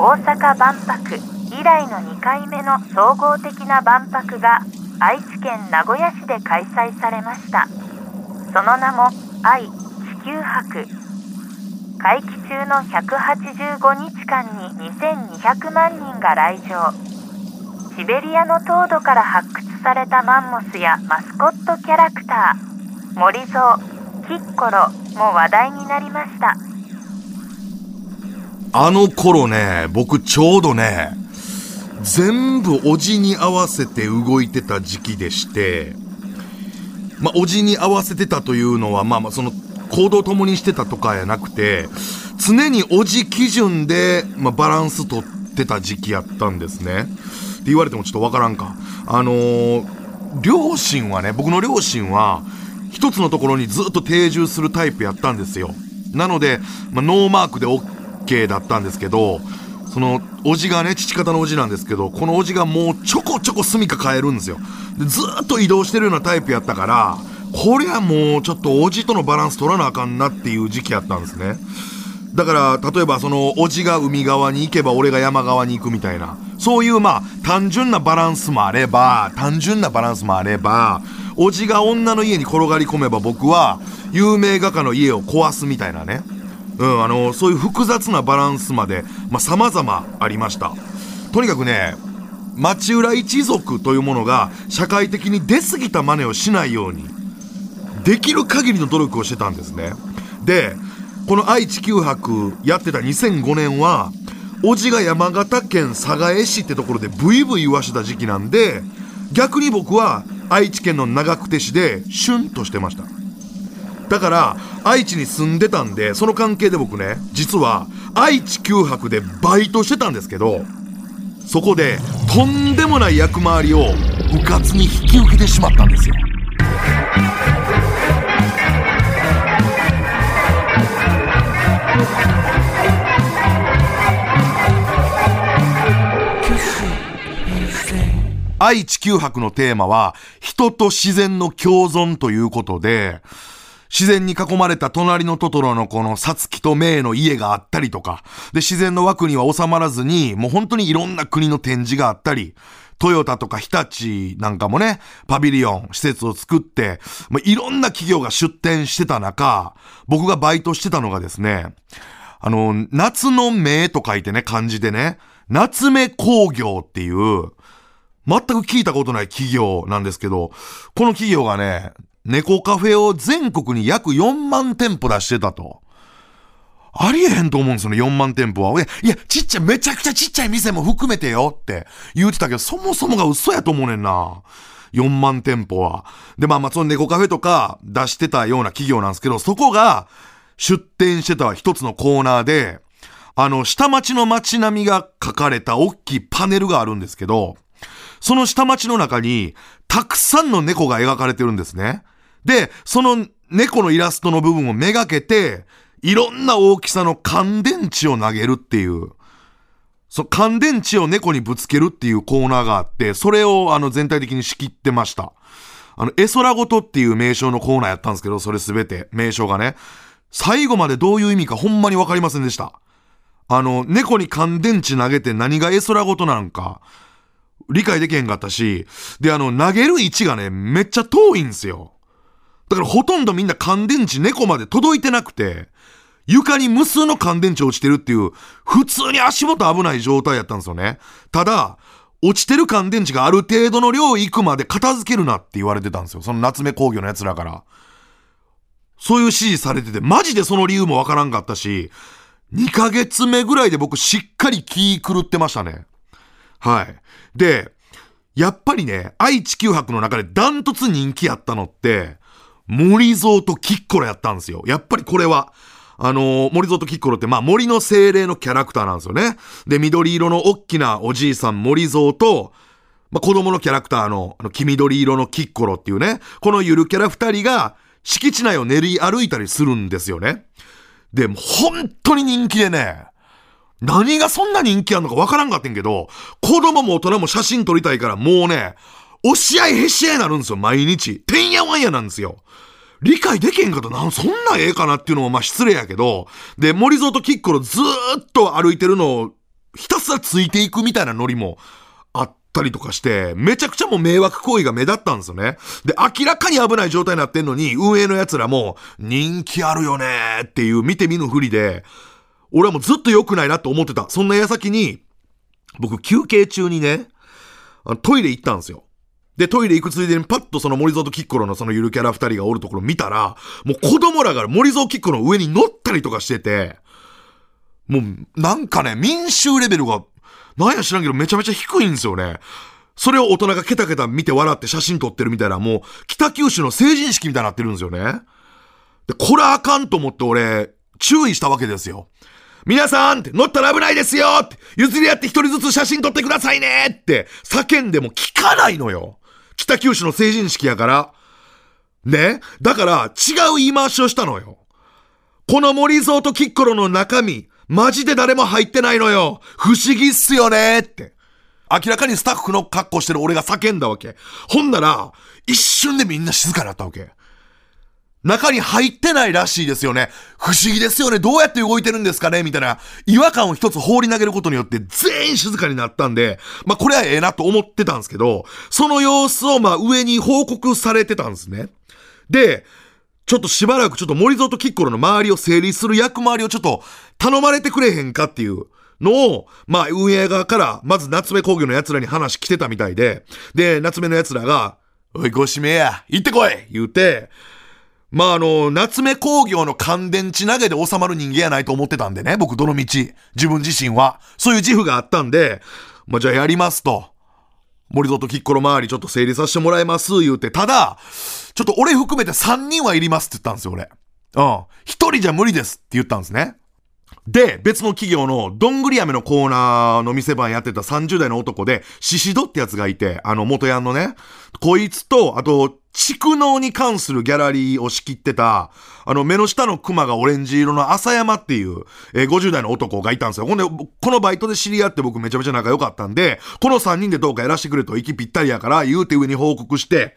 大阪万博以来の2回目の総合的な万博が愛知県名古屋市で開催されました。その名も愛地球博。会期中の185日間に2200万人が来場。シベリアの凍土から発掘されたマンモスやマスコットキャラクター。森蔵キッコロも話題になりました。あの頃ね、僕ちょうどね、全部おじに合わせて動いてた時期でして、まあ、おじに合わせてたというのは、まあまあ、その、行動共にしてたとかやなくて、常におじ基準で、まあ、バランス取ってた時期やったんですね。って言われてもちょっとわからんか。あのー、両親はね、僕の両親は、一つのところにずっと定住するタイプやったんですよ。なので、まあ、ノーマークで OK だったんですけど、その、おじがね、父方のおじなんですけど、このおじがもうちょこちょこ住みか変えるんですよ。でずっと移動してるようなタイプやったから、こりゃもうちょっとおじとのバランス取らなあかんなっていう時期やったんですね。だから、例えばその、おじが海側に行けば俺が山側に行くみたいな、そういうまあ、単純なバランスもあれば、単純なバランスもあれば、おじが女の家に転がり込めば僕は、有名画家の家を壊すみたいなね。うん、あの、そういう複雑なバランスまで、まあ、様々ありました。とにかくね、町浦一族というものが社会的に出過ぎた真似をしないように、できる限りの努力をしてたんですね。で、この愛・地球博やってた2005年は、おじが山形県寒河江市ってところでブイブイ言わしてた時期なんで、逆に僕は愛知県の長久手市でシュンとしてました。だから愛知に住んでたんでその関係で僕ね実は愛知九博でバイトしてたんですけどそこでとんでもない役回りを部活に引き受けてしまったんですよ。愛知九博のテーマは人と自然の共存ということで自然に囲まれた隣のトトロのこのサツキとメイの家があったりとか、で、自然の枠には収まらずに、もう本当にいろんな国の展示があったり、トヨタとか日立なんかもね、パビリオン、施設を作って、まあ、いろんな企業が出展してた中、僕がバイトしてたのがですね、あの、夏の目と書いてね、漢字でね、夏目工業っていう、全く聞いたことない企業なんですけど、この企業がね、猫カフェを全国に約4万店舗出してたと。ありえへんと思うんですよね、4万店舗は。いや、いや、ちっちゃい、めちゃくちゃちっちゃい店も含めてよって言うてたけど、そもそもが嘘やと思うねんな。4万店舗は。で、まあまあ、その猫カフェとか出してたような企業なんですけど、そこが出店してた一つのコーナーで、あの、下町の街並みが書かれた大きいパネルがあるんですけど、その下町の中に、たくさんの猫が描かれてるんですね。で、その猫のイラストの部分をめがけて、いろんな大きさの乾電池を投げるっていう、そう、乾電池を猫にぶつけるっていうコーナーがあって、それをあの全体的に仕切ってました。あの、絵空ごとっていう名称のコーナーやったんですけど、それすべて、名称がね。最後までどういう意味かほんまにわかりませんでした。あの、猫に乾電池投げて何が絵空ごとなんか、理解できへんかったし、で、あの、投げる位置がね、めっちゃ遠いんすよ。だからほとんどみんな乾電池猫まで届いてなくて、床に無数の乾電池落ちてるっていう、普通に足元危ない状態やったんですよね。ただ、落ちてる乾電池がある程度の量行くまで片付けるなって言われてたんですよ。その夏目工業の奴らから。そういう指示されてて、マジでその理由もわからんかったし、2ヶ月目ぐらいで僕しっかり気狂ってましたね。はい。で、やっぱりね、愛地球博の中でダントツ人気やったのって、森蔵とキッコロやったんですよ。やっぱりこれは、あのー、森蔵とキッコロって、まあ、森の精霊のキャラクターなんですよね。で、緑色の大きなおじいさん森蔵と、まあ、子供のキャラクターの、あの、黄緑色のキッコロっていうね、このゆるキャラ二人が、敷地内を練り歩いたりするんですよね。で、本当に人気でね、何がそんな人気あんのかわからんかってんけど、子供も大人も写真撮りたいからもうね、押し合いへし合いになるんですよ、毎日。てんやわんやなんですよ。理解できへんかったな、そんなええかなっていうのもまあ失礼やけど、で、森蔵とキッコロずーっと歩いてるのをひたすらついていくみたいなノリもあったりとかして、めちゃくちゃもう迷惑行為が目立ったんですよね。で、明らかに危ない状態になってんのに、運営の奴らも、人気あるよねっていう見て見ぬふりで、俺はもうずっと良くないなと思ってた。そんな矢先に、僕休憩中にね、トイレ行ったんですよ。で、トイレ行くついでにパッとその森蔵とキッコロのそのゆるキャラ二人がおるところ見たら、もう子供らが森蔵キッコロの上に乗ったりとかしてて、もうなんかね、民衆レベルが、なんや知らんけどめちゃめちゃ低いんですよね。それを大人がケタケタ見て笑って写真撮ってるみたいな、もう北九州の成人式みたいになってるんですよね。で、これあかんと思って俺、注意したわけですよ。皆さんって乗ったら危ないですよって譲り合って一人ずつ写真撮ってくださいねって叫んでも聞かないのよ。北九州の成人式やから。ね？だから違う言い回しをしたのよ。この森蔵とキッコロの中身、マジで誰も入ってないのよ。不思議っすよね？って。明らかにスタッフの格好してる俺が叫んだわけ。ほんなら、一瞬でみんな静かになったわけ。中に入ってないらしいですよね。不思議ですよね。どうやって動いてるんですかね？みたいな違和感を一つ放り投げることによって全員静かになったんで、まあこれはええなと思ってたんですけど、その様子をまあ上に報告されてたんですね。で、ちょっとしばらくちょっと森蔵とキッコロの周りを整理する役回りをちょっと頼まれてくれへんかっていうのを、まあ運営側からまず夏目工業の奴らに話来てたみたいで、で、夏目の奴らが、おい、ご指名や、行ってこい言うて、まああの、夏目工業の乾電池投げで収まる人間やないと思ってたんでね、僕どの道、自分自身は。そういう自負があったんで、まあじゃあやりますと。森戸とキッコロ周りちょっと整理させてもらいます、言うて。ただ、ちょっと俺含めて3人はいりますって言ったんですよ、俺。うん。1人じゃ無理ですって言ったんですね。で、別の企業のどんぐり飴のコーナーの店番やってた30代の男で、シシドってやつがいて、あの元ヤンのね、こいつと、あと、蓄能に関するギャラリーを仕切ってた、あの目の下のクマがオレンジ色の浅山っていう、えー50代の男がいたんですよ。ほんで、このバイトで知り合って僕めちゃめちゃ仲良かったんで、この3人でどうかやらしてくれと息ぴったりやから、言うて上に報告して、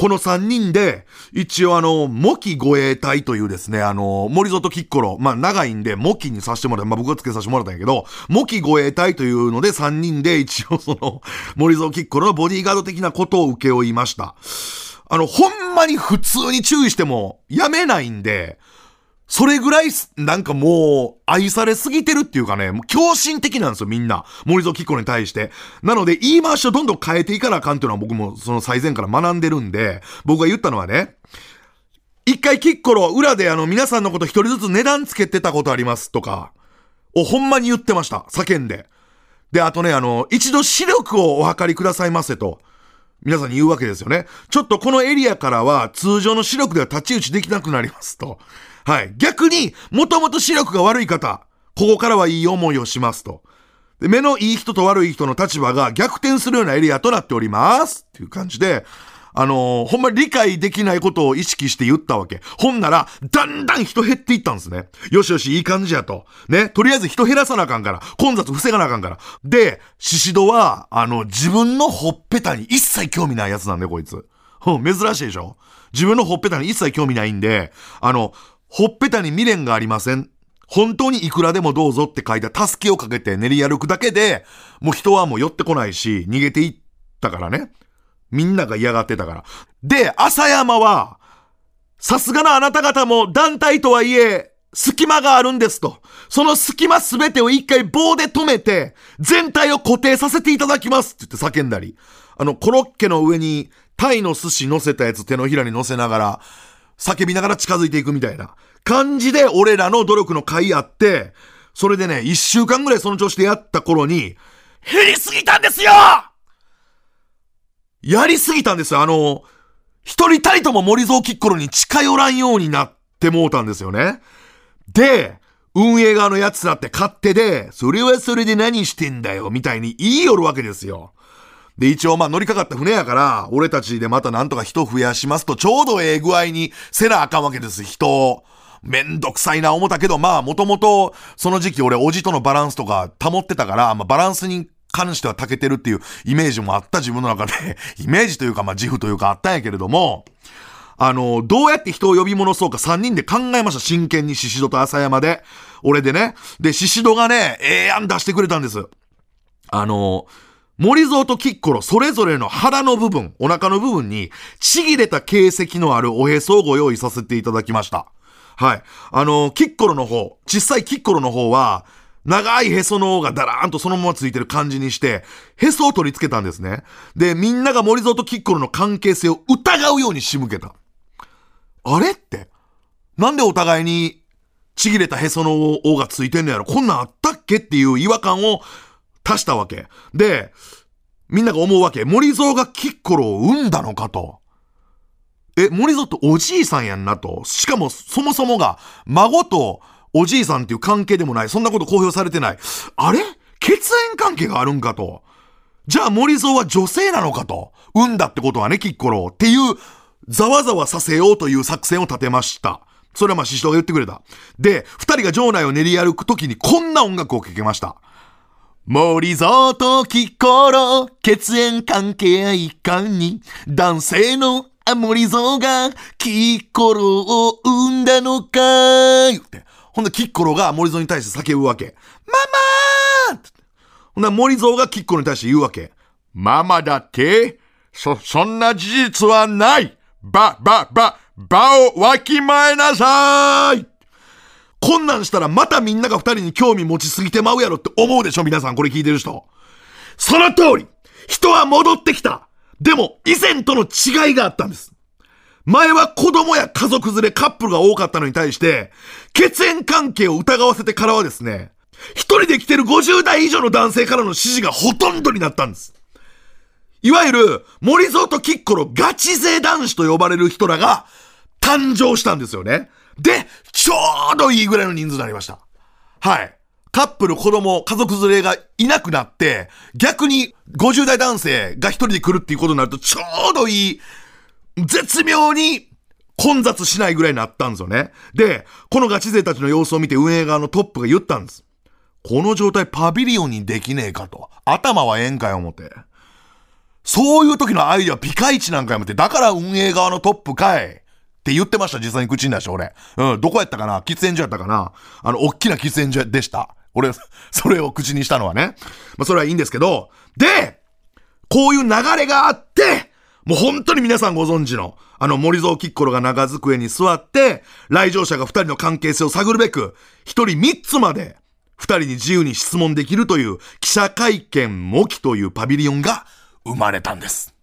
この3人で、一応あの、モキ護衛隊というですね、あの、森里キッコロ、まあ長いんで、モキにさせてもらった、まあ僕がつけさせてもらったんやけど、モキ護衛隊というので3人で一応その、森里キッコロのボディーガード的なことを受け負いました。あの、ほんまに普通に注意しても、やめないんで、それぐらい、なんかもう、愛されすぎてるっていうかね、もう狂信的なんですよ、みんな。森蔵キッコに対して。なので、言い回しをどんどん変えていかなあかんっていうのは僕もその最前から学んでるんで、僕が言ったのはね、一回キッコロ裏であの皆さんのこと一人ずつ値段つけてたことありますとか、をほんまに言ってました。叫んで。で、あとね、あの、一度視力をお測りくださいませと。皆さんに言うわけですよね。ちょっとこのエリアからは通常の視力では太刀打ちできなくなりますと。はい。逆に、もともと視力が悪い方、ここからはいい思いをしますと。で目のいい人と悪い人の立場が逆転するようなエリアとなっております。っていう感じで、あのーほんま理解できないことを意識して言ったわけ。ほんなら、だんだん人減っていったんですね。よしよし、いい感じやと。ね。とりあえず人減らさなあかんから。混雑防がなあかんから。で、シシドは、あの、自分のほっぺたに一切興味ないやつなんで、こいつ。うん、珍しいでしょ自分のほっぺたに一切興味ないんで、あの、ほっぺたに未練がありません。本当にいくらでもどうぞって書いた助けをかけて練り歩くだけで、もう人はもう寄ってこないし、逃げていったからね。みんなが嫌がってたから。で、浅山は、さすがのあなた方も団体とはいえ、隙間があるんですと。その隙間すべてを一回棒で止めて、全体を固定させていただきますって言って叫んだり。あの、コロッケの上に、タイの寿司乗せたやつ手のひらに乗せながら、叫びながら近づいていくみたいな感じで俺らの努力の甲斐あって、それでね、一週間ぐらいその調子でやった頃に、減りすぎたんですよやりすぎたんですよ。あの、一人たりとも森蔵キッコロに近寄らんようになってもうたんですよね。で、運営側のやつだって勝手で、それはそれで何してんだよ、みたいに言いよるわけですよ。で、一応まあ乗りかかった船やから、俺たちでまたなんとか人増やしますと、ちょうどええ具合にせなあかんわけです、人を。めんどくさいな思ったけど、まあもともとその時期俺おじとのバランスとか保ってたから、まあバランスに関しては長けてるっていうイメージもあった自分の中で、イメージというかまあ自負というかあったんやけれども、あの、どうやって人を呼び戻そうか3人で考えました。真剣にシシドと浅山で。俺でね。で、シシドがね、ええ案出してくれたんです。あの、森蔵とキッコロそれぞれの腹の部分、お腹の部分にちぎれた形跡のあるおへそをご用意させていただきました。はい。あの、キッコロの方、小さいキッコロの方は、長いへその緒がだらーんとそのままついてる感じにして、へそを取り付けたんですね。で、みんなが森蔵とキッコロの関係性を疑うように仕向けた。あれって、なんでお互いにちぎれたへその緒がついてんのやろ？こんなんあったっけ？っていう違和感を足したわけ。で、みんなが思うわけ。森蔵がキッコロを産んだのかと。え、森蔵っておじいさんやんなと。しかもそもそもが孫とおじいさんっていう関係でもない。そんなこと公表されてない。あれ？血縁関係があるんかと。じゃあ森蔵は女性なのかと。産んだってことはね、キッコロっていう、ざわざわさせようという作戦を立てました。それはまあ師匠が言ってくれた。で、二人が場内を練り歩くときにこんな音楽を聴けました。森蔵とキッコロ、血縁関係いかに、男性の森蔵がキッコロを産んだのかいって。ほんで、キッコロが森蔵に対して叫ぶわけ。ママーって。ほんで、森蔵がキッコロに対して言うわけ。ママだってそ、そんな事実はないば、ば、ば、ばをわきまえなさいこんなんしたらまたみんなが二人に興味持ちすぎてまうやろって思うでしょ皆さんこれ聞いてる人。その通り人は戻ってきたでも以前との違いがあったんです。前は子供や家族連れカップルが多かったのに対して、血縁関係を疑わせてからはですね、一人で来てる50代以上の男性からの指示がほとんどになったんです。いわゆる、森蔵とキッコロガチ勢男子と呼ばれる人らが誕生したんですよね。で、ちょうどいいぐらいの人数になりました。はい。カップル、子供、家族連れがいなくなって、逆に50代男性が一人で来るっていうことになると、ちょうどいい絶妙に混雑しないぐらいになったんですよね。で、このガチ勢たちの様子を見て運営側のトップが言ったんです。この状態パビリオンにできねえかと。頭はええんかよ思て。そういう時のアイディアピカイチなんかやめて、だから運営側のトップかい。って言ってました、実際に口に出して俺。うん、どこやったかな？喫煙所やったかな？あの、おっきな喫煙所でした。俺、それを口にしたのはね。まあ、それはいいんですけど、で、こういう流れがあって、もう本当に皆さんご存知の、あの森蔵キッコロが長机に座って、来場者が二人の関係性を探るべく、一人三つまで、二人に自由に質問できるという記者会見模擬というパビリオンが生まれたんです。